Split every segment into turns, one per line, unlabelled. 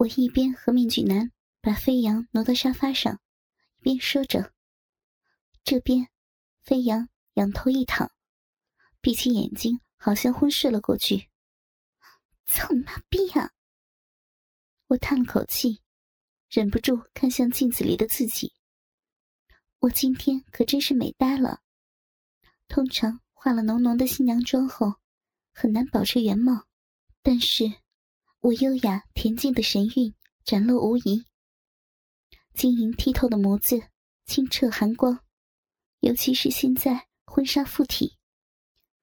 我一边和面具男把飞扬挪到沙发上，一边说着。这边，飞扬仰头一躺，闭起眼睛，好像昏睡了过去。操你妈逼啊！我叹了口气，忍不住看向镜子里的自己。我今天可真是美呆了。通常化了浓浓的新娘妆后，很难保持原貌，但是我优雅恬静的神韵展露无遗，晶莹剔透的眸子，清澈寒光。尤其是现在婚纱附体，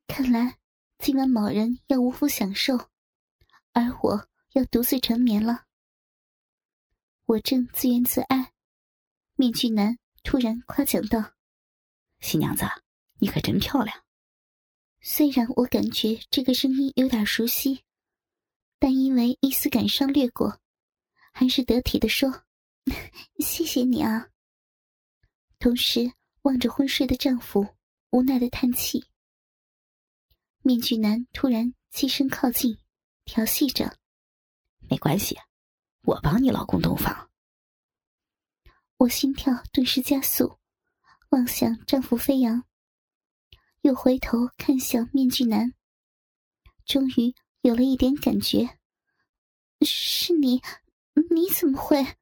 看来今晚某人要无福享受，而我要独自成眠了。我正自怨自艾，面具男突然夸奖道：“
新娘子，你可真漂亮。”
虽然我感觉这个声音有点熟悉，但因为一丝感伤掠过，还是得体的说：“谢谢你啊。”同时。望着昏睡的丈夫，无奈的叹气。面具男突然起身靠近，调戏着：“
没关系，我帮你老公洞房。”
我心跳顿时加速，望向丈夫飞扬，又回头看向面具男，终于有了一点感觉：“是你？你怎么会？”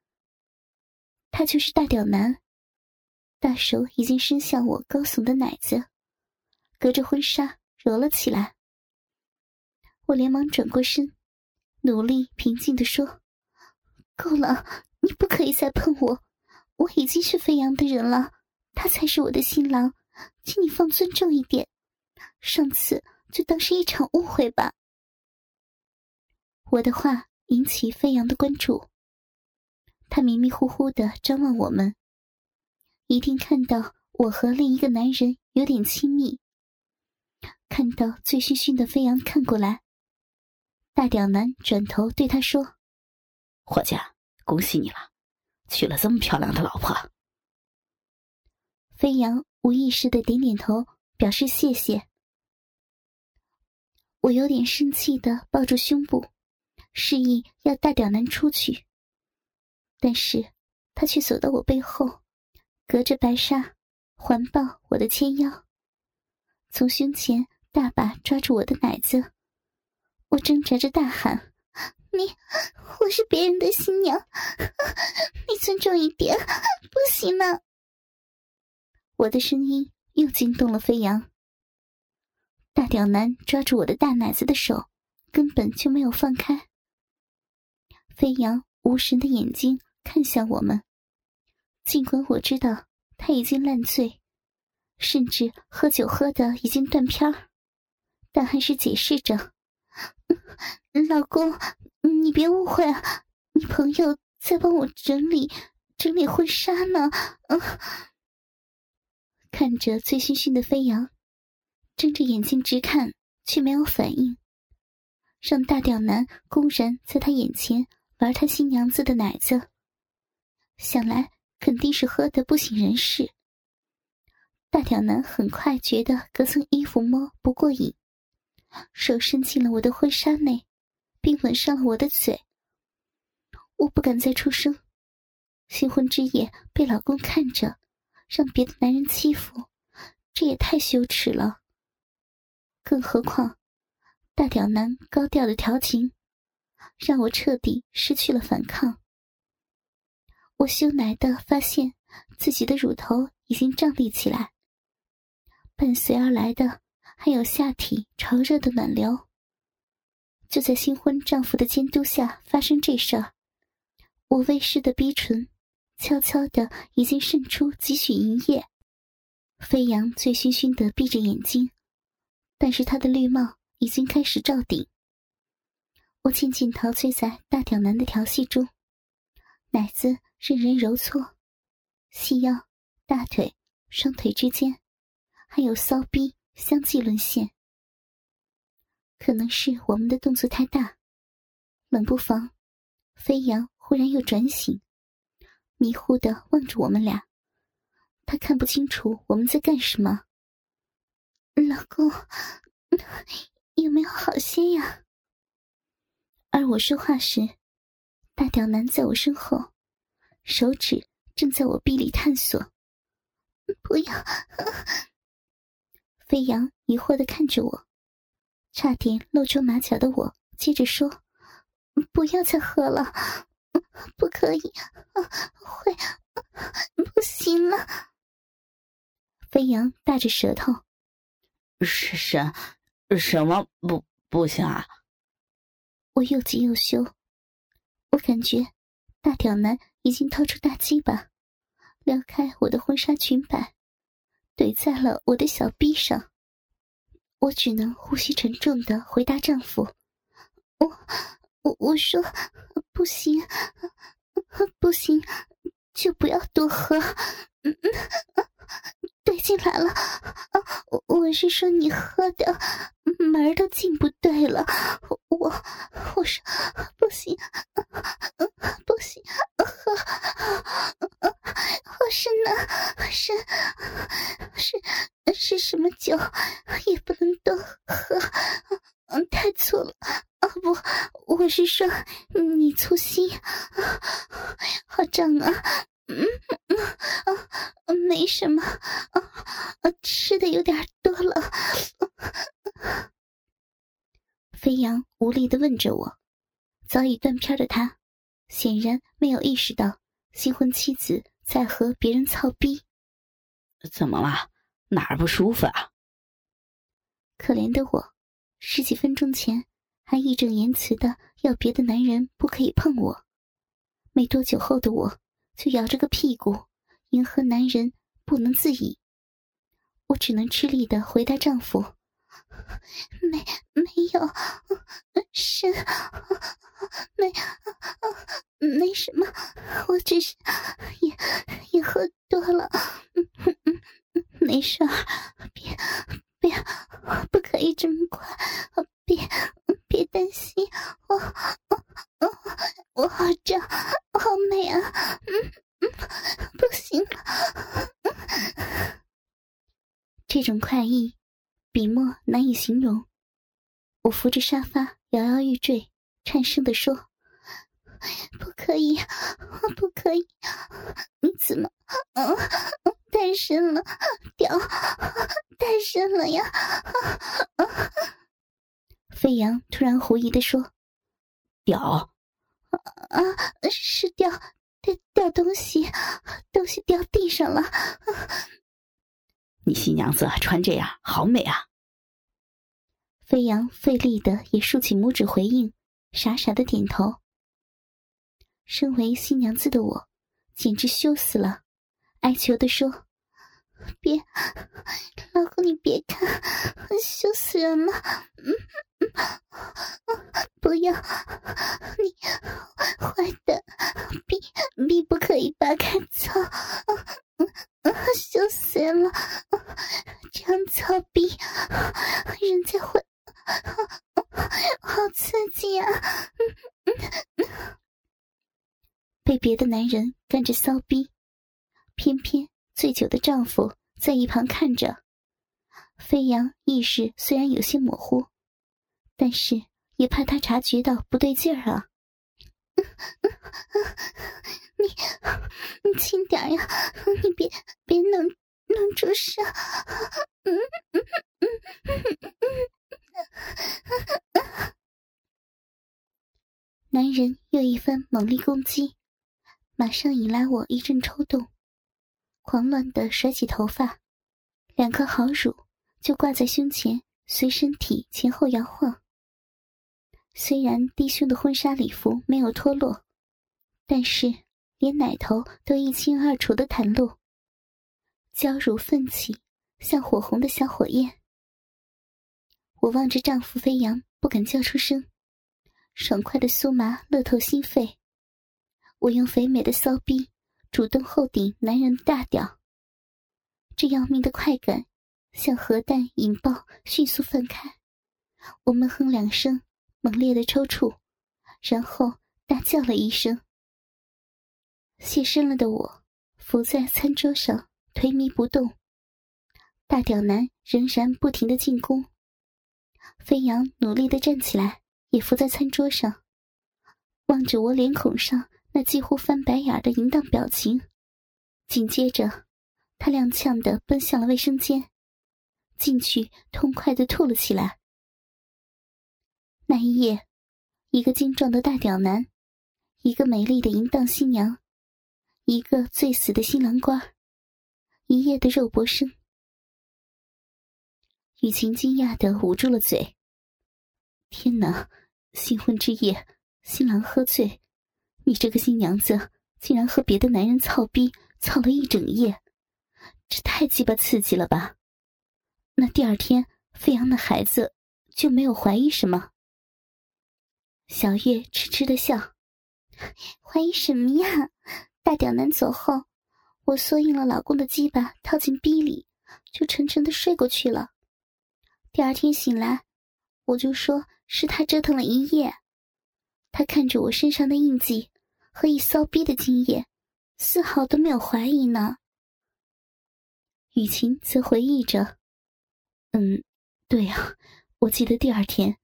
他就是大屌男。大手已经伸向我高耸的奶子，隔着婚纱揉了起来。我连忙转过身，努力平静的说：“够了，你不可以再碰我，我已经是飞扬的人了，他才是我的新郎，请你放尊重一点。上次就当是一场误会吧。”我的话引起飞扬的关注，他迷迷糊糊的张望我们。一定看到我和另一个男人有点亲密。看到醉醺醺的飞扬看过来，大屌男转头对他说：“
伙计，恭喜你了，娶了这么漂亮的老婆。”
飞扬无意识的点点头，表示谢谢。我有点生气的抱住胸部，示意要大屌男出去，但是他却走到我背后。隔着白纱，环抱我的纤腰，从胸前大把抓住我的奶子，我挣扎着大喊：“你，我是别人的新娘，你尊重一点，不行吗？”我的声音又惊动了飞扬。大屌男抓住我的大奶子的手根本就没有放开。飞扬无神的眼睛看向我们。尽管我知道他已经烂醉，甚至喝酒喝的已经断片儿，但还是解释着：“老公，你别误会啊，你朋友在帮我整理整理婚纱呢。”嗯看着醉醺醺的飞扬，睁着眼睛直看，却没有反应，让大屌男公然在他眼前玩他新娘子的奶子，想来。肯定是喝得不省人事。大屌男很快觉得隔层衣服摸不过瘾，手伸进了我的婚纱内，并吻上了我的嘴。我不敢再出声，新婚之夜被老公看着，让别的男人欺负，这也太羞耻了。更何况，大屌男高调的调情，让我彻底失去了反抗。我羞赧的发现自己的乳头已经胀立起来，伴随而来的还有下体潮热的暖流。就在新婚丈夫的监督下发生这事儿，我微湿的逼唇悄悄的已经渗出几许银液。飞扬醉醺醺的闭着眼睛，但是他的绿帽已经开始罩顶。我渐渐陶醉在大屌男的调戏中，奶子。任人揉搓，细腰、大腿、双腿之间，还有骚逼相继沦陷。可能是我们的动作太大，冷不防，飞扬忽然又转醒，迷糊的望着我们俩。他看不清楚我们在干什么。老公，有没有好些呀？而我说话时。大屌男在我身后，手指正在我臂里探索。不要！飞扬疑惑的看着我，差点露出马脚的我，接着说：“不要再喝了，不可以，会不行了。”飞扬大着舌头：“
是什什么不不行啊？”
我又急又羞，我感觉大屌男已经掏出大鸡巴，撩开我的婚纱裙摆，怼在了我的小臂上。我只能呼吸沉重的回答丈夫：“我我我说不行，不行，就不要多喝。”嗯。对进来了，我我是说你喝的门都进不对了，我不是不行，不行，喝喝是那，是是是什么酒也不能多喝，太粗了啊不，我是说你粗心，好胀啊。嗯嗯啊，没什么啊，吃的有点多了。飞扬无力的问着我，早已断片的他，显然没有意识到新婚妻子在和别人操逼。
怎么了？哪儿不舒服啊？
可怜的我，十几分钟前还义正言辞的要别的男人不可以碰我，没多久后的我。就摇着个屁股，迎合男人不能自已。我只能吃力的回答丈夫：“没没有，是没没什么，我只是也也喝多了，没事儿，别别，不可以这么快，别别担心，我我我好胀，好美啊！”不行了，这种快意，笔墨难以形容。我扶着沙发，摇摇欲坠，颤声的说：“不可以，不可以！你怎么，嗯，太深了，掉，太深了呀！”飞扬突然狐疑的说：“
掉？
啊，是掉。”掉掉东西，东西掉地上了。
你新娘子穿这样好美啊！
飞扬费力的也竖起拇指回应，傻傻的点头。身为新娘子的我，简直羞死了，哀求的说：“别，老公你别看，羞死人了。”嗯。不要！你坏的，逼逼不可以扒开操！羞死人了！这样操逼，人家会好刺激啊！被别的男人干着骚逼，偏偏醉酒的丈夫在一旁看着。飞扬意识虽然有些模糊。但是也怕他察觉到不对劲儿啊！你你轻点呀！你别别弄弄出事！嗯嗯嗯嗯嗯。男人又一番猛力攻击，马上引来我一阵抽动，狂乱的甩起头发，两颗好乳就挂在胸前，随身体前后摇晃。虽然低胸的婚纱礼服没有脱落，但是连奶头都一清二楚的袒露，娇乳奋起，像火红的小火焰。我望着丈夫飞扬，不敢叫出声，爽快的酥麻乐透心肺。我用肥美的骚逼主动后顶男人的大屌，这要命的快感像核弹引爆，迅速分开。我闷哼两声。猛烈的抽搐，然后大叫了一声。现身了的我伏在餐桌上，颓靡不动。大屌男仍然不停的进攻。飞扬努力的站起来，也伏在餐桌上。望着我脸孔上那几乎翻白眼的淫荡表情，紧接着，他踉跄的奔向了卫生间，进去痛快的吐了起来。那一夜，一个精壮的大屌男，一个美丽的淫荡新娘，一个醉死的新郎官，一夜的肉搏声。雨晴惊讶的捂住了嘴。天哪！新婚之夜，新郎喝醉，你这个新娘子竟然和别的男人操逼操了一整夜，这太鸡巴刺激了吧？那第二天飞扬的孩子就没有怀疑什么？小月痴痴的笑，怀疑什么呀？大屌男走后，我缩硬了老公的鸡巴套进逼里，就沉沉的睡过去了。第二天醒来，我就说。是他折腾了一夜，他看着我身上的印记和一骚逼的精液，丝毫都没有怀疑呢。雨晴则回忆着：“嗯，对呀，我记得第二天，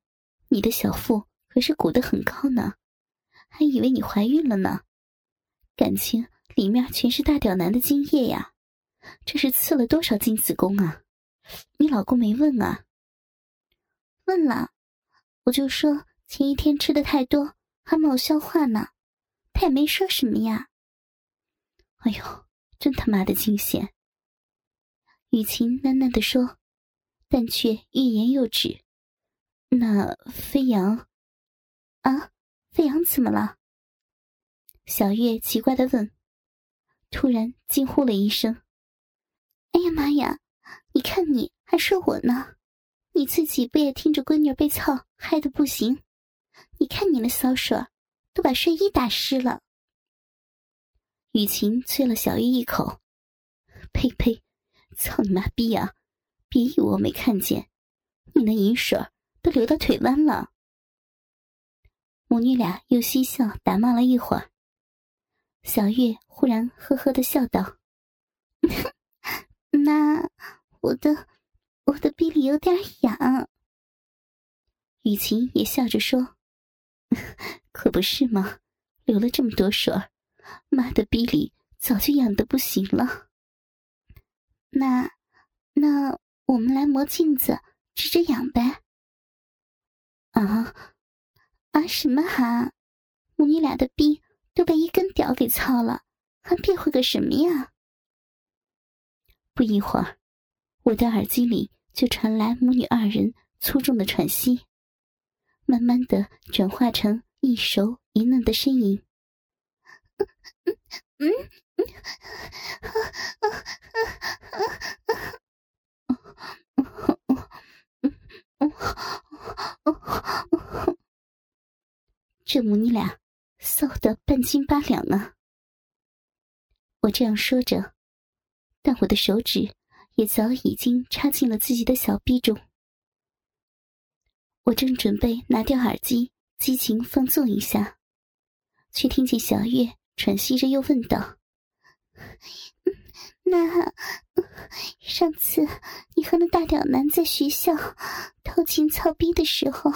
你的小腹可是鼓得很高呢，还以为你怀孕了呢。感情里面全是大屌男的精液呀，这是刺了多少精子宫啊？你老公没问啊？问了。”我就说前一天吃的太多，还没有消化呢，他也没说什么呀。哎呦，真他妈的惊险！雨晴喃喃的说，但却欲言又止。那飞扬啊，飞扬怎么了？小月奇怪的问，突然惊呼了一声：“哎呀妈呀！你看你还说我呢。”你自己不也听着闺女被操害的不行？你看你那骚水，都把睡衣打湿了。雨晴啐了小玉一口：“呸呸，操你妈逼呀！别以为我没看见，你那银水都流到腿弯了。”母女俩又嬉笑打骂了一会儿。小月忽然呵呵的笑道：“ 那我的……”我的臂里有点痒，雨晴也笑着说：“可不是吗？流了这么多水，妈的逼里早就痒的不行了。那，那我们来磨镜子治治痒呗。”啊啊！什么哈？母女俩的逼都被一根屌给操了，还变回个什么呀？不一会儿。我的耳机里就传来母女二人粗重的喘息，慢慢的转化成一熟一嫩的呻吟。这母女俩臊得半斤八两啊！我这样说着，但我的手指。也早已经插进了自己的小臂中。我正准备拿掉耳机，激情放纵一下，却听见小月喘息着又问道：“那上次你和那大屌男在学校偷情操逼的时候，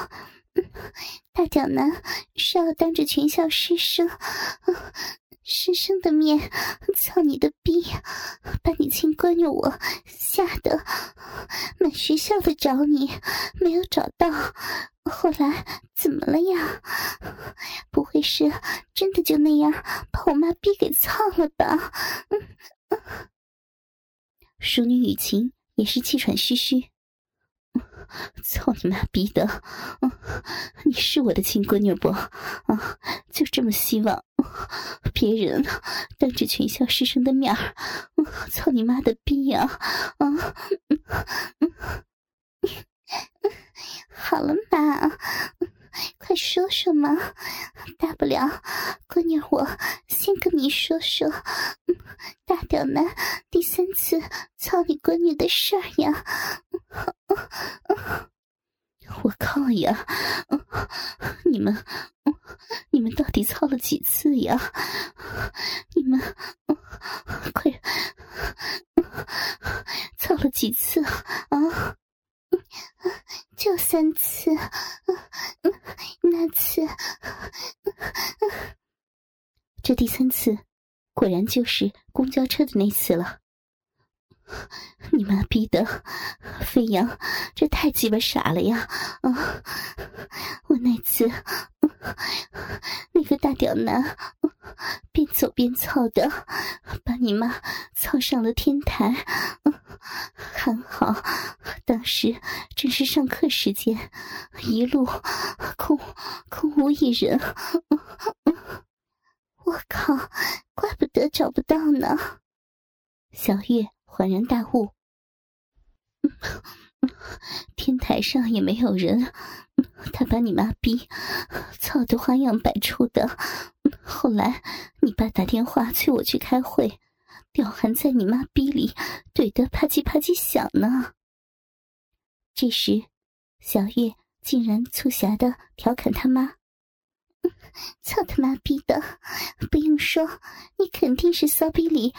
大屌男是要当着全校师生？”师生的面操你的逼，把你亲闺女我吓得满学校的找你，没有找到。后来怎么了呀？不会是真的就那样把我妈逼给操了吧？淑女雨晴也是气喘吁吁。操你妈逼的！你是我的亲闺女不？啊，就这么希望别人当着全校师生的面儿，操你妈的逼呀！啊，好了嘛，快说说嘛，大不了闺女我先跟你说说大屌男第三次操你闺女的事儿呀。我靠呀！你们，你们到底操了几次呀？你们快操了几次啊？就三次，那次这第三次，果然就是公交车的那次了。你妈逼的，飞扬，这太鸡巴傻了呀！啊，我那次那个大屌男边走边操的，把你妈操上了天台。还好，当时正是上课时间，一路空空无一人。我靠，怪不得找不到呢。小月。恍然大悟，天台上也没有人，他把你妈逼，操的花样百出的。后来你爸打电话催我去开会，屌含在你妈逼里怼得啪叽啪叽响呢。这时，小月竟然促狭的调侃他妈。操他妈逼的！不用说，你肯定是骚逼里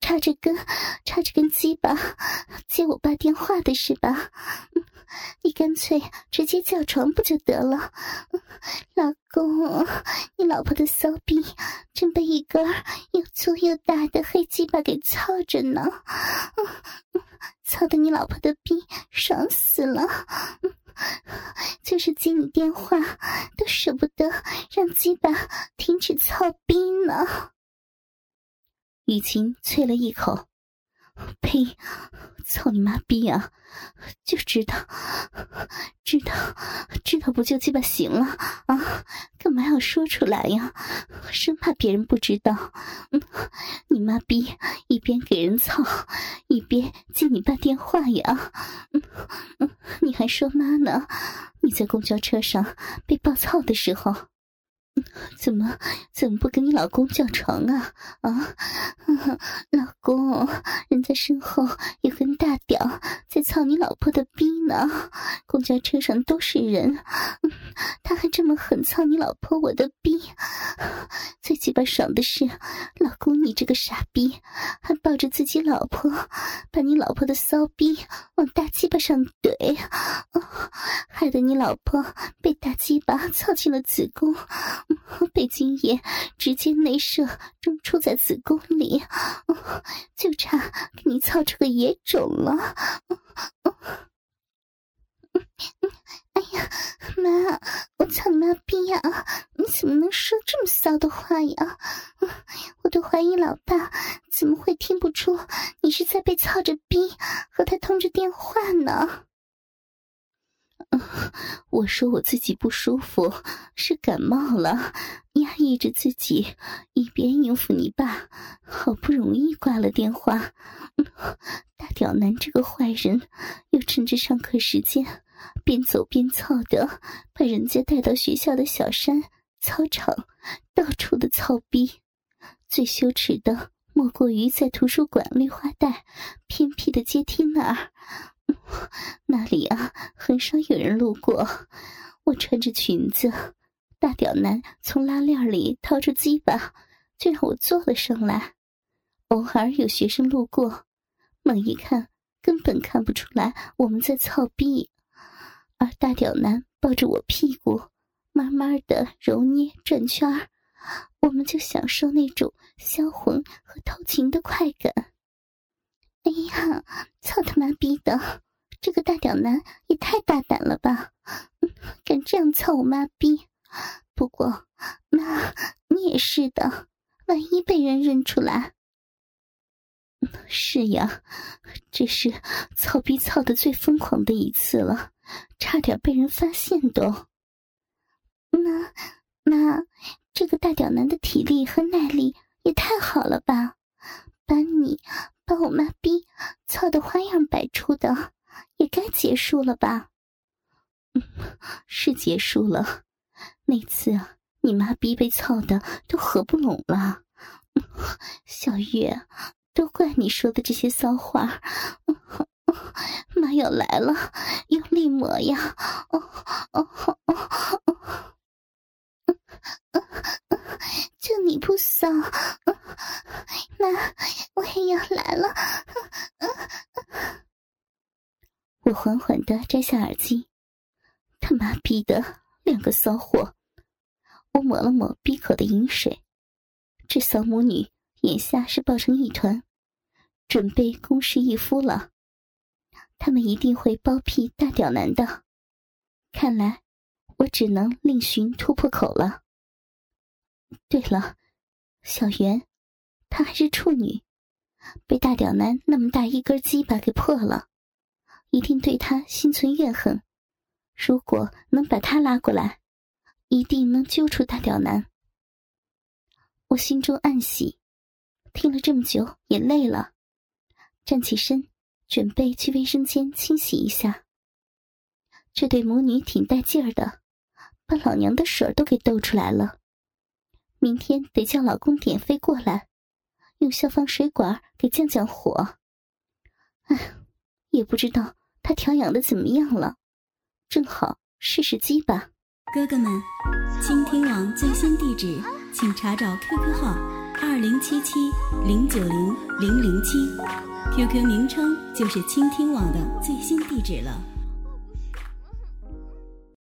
插着根插着根鸡巴接我爸电话的是吧？你干脆直接叫床不就得了？老公，你老婆的骚逼正被一根又粗又大的黑鸡巴给操着呢，操的你老婆的逼爽死了！就是接你电话，都舍不得让鸡巴停止操逼呢。雨晴啐了一口：“呸！操你妈逼啊！就知道，知道，知道不就鸡巴行了啊？干嘛要说出来呀？生怕别人不知道。你妈逼一边给人操，一边接你爸电话呀？你还说妈呢？你在公交车上被暴操的时候。” 怎么怎么不跟你老公叫床啊？啊，老公，人家身后有根大屌在操你老婆的逼呢。公交车上都是人，他还这么狠操你老婆我的逼。最鸡巴爽的是，老公你这个傻逼，还抱着自己老婆，把你老婆的骚逼往大鸡巴上怼，害得你老婆被大鸡巴操进了子宫。被精液直接内射中出在子宫里，就差给你操出个野种了。哎呀，妈，我操你妈逼呀！你怎么能说这么骚的话呀？我都怀疑老爸怎么会听不出你是在被操着逼和他通着电话呢？我说我自己不舒服，是感冒了，压抑着自己，一边应付你爸，好不容易挂了电话。大屌男这个坏人，又趁着上课时间，边走边操的，把人家带到学校的小山操场，到处的操逼。最羞耻的，莫过于在图书馆绿化带偏僻的阶梯那儿。那里啊，很少有人路过。我穿着裙子，大屌男从拉链里掏出鸡巴，就让我坐了上来。偶尔有学生路过，猛一看，根本看不出来我们在操逼。而大屌男抱着我屁股，慢慢的揉捏转圈我们就享受那种销魂和偷情的快感。哎呀，操他妈逼的！这个大屌男也太大胆了吧，敢这样操我妈逼！不过妈，你也是的，万一被人认出来……是呀，这是操逼操的最疯狂的一次了，差点被人发现都。妈妈，这个大屌男的体力和耐力也太好了吧！把你把我妈逼操的花样百出的。也该结束了吧？是结束了。那次啊，你妈逼被操的都合不拢了。小月，都怪你说的这些骚话。妈要来了，用力抹呀！哦哦哦哦！就你不骚，妈，我也要来了。我缓缓的摘下耳机，他妈逼的两个骚货！我抹了抹逼口的饮水。这小母女眼下是抱成一团，准备公事一夫了。他们一定会包庇大屌男的。看来，我只能另寻突破口了。对了，小袁，她还是处女，被大屌男那么大一根鸡巴给破了，一定对他心存怨恨。如果能把她拉过来，一定能揪出大屌男。我心中暗喜，听了这么久也累了，站起身，准备去卫生间清洗一下。这对母女挺带劲儿的，把老娘的水都给逗出来了。明天得叫老公点飞过来，用消防水管给降降火。哎，也不知道他调养的怎么样了，正好试试机吧。
哥哥们，倾听网最新地址，请查找 QQ 号二零七七零九零零零七，QQ 名称就是倾听网的最新地址了。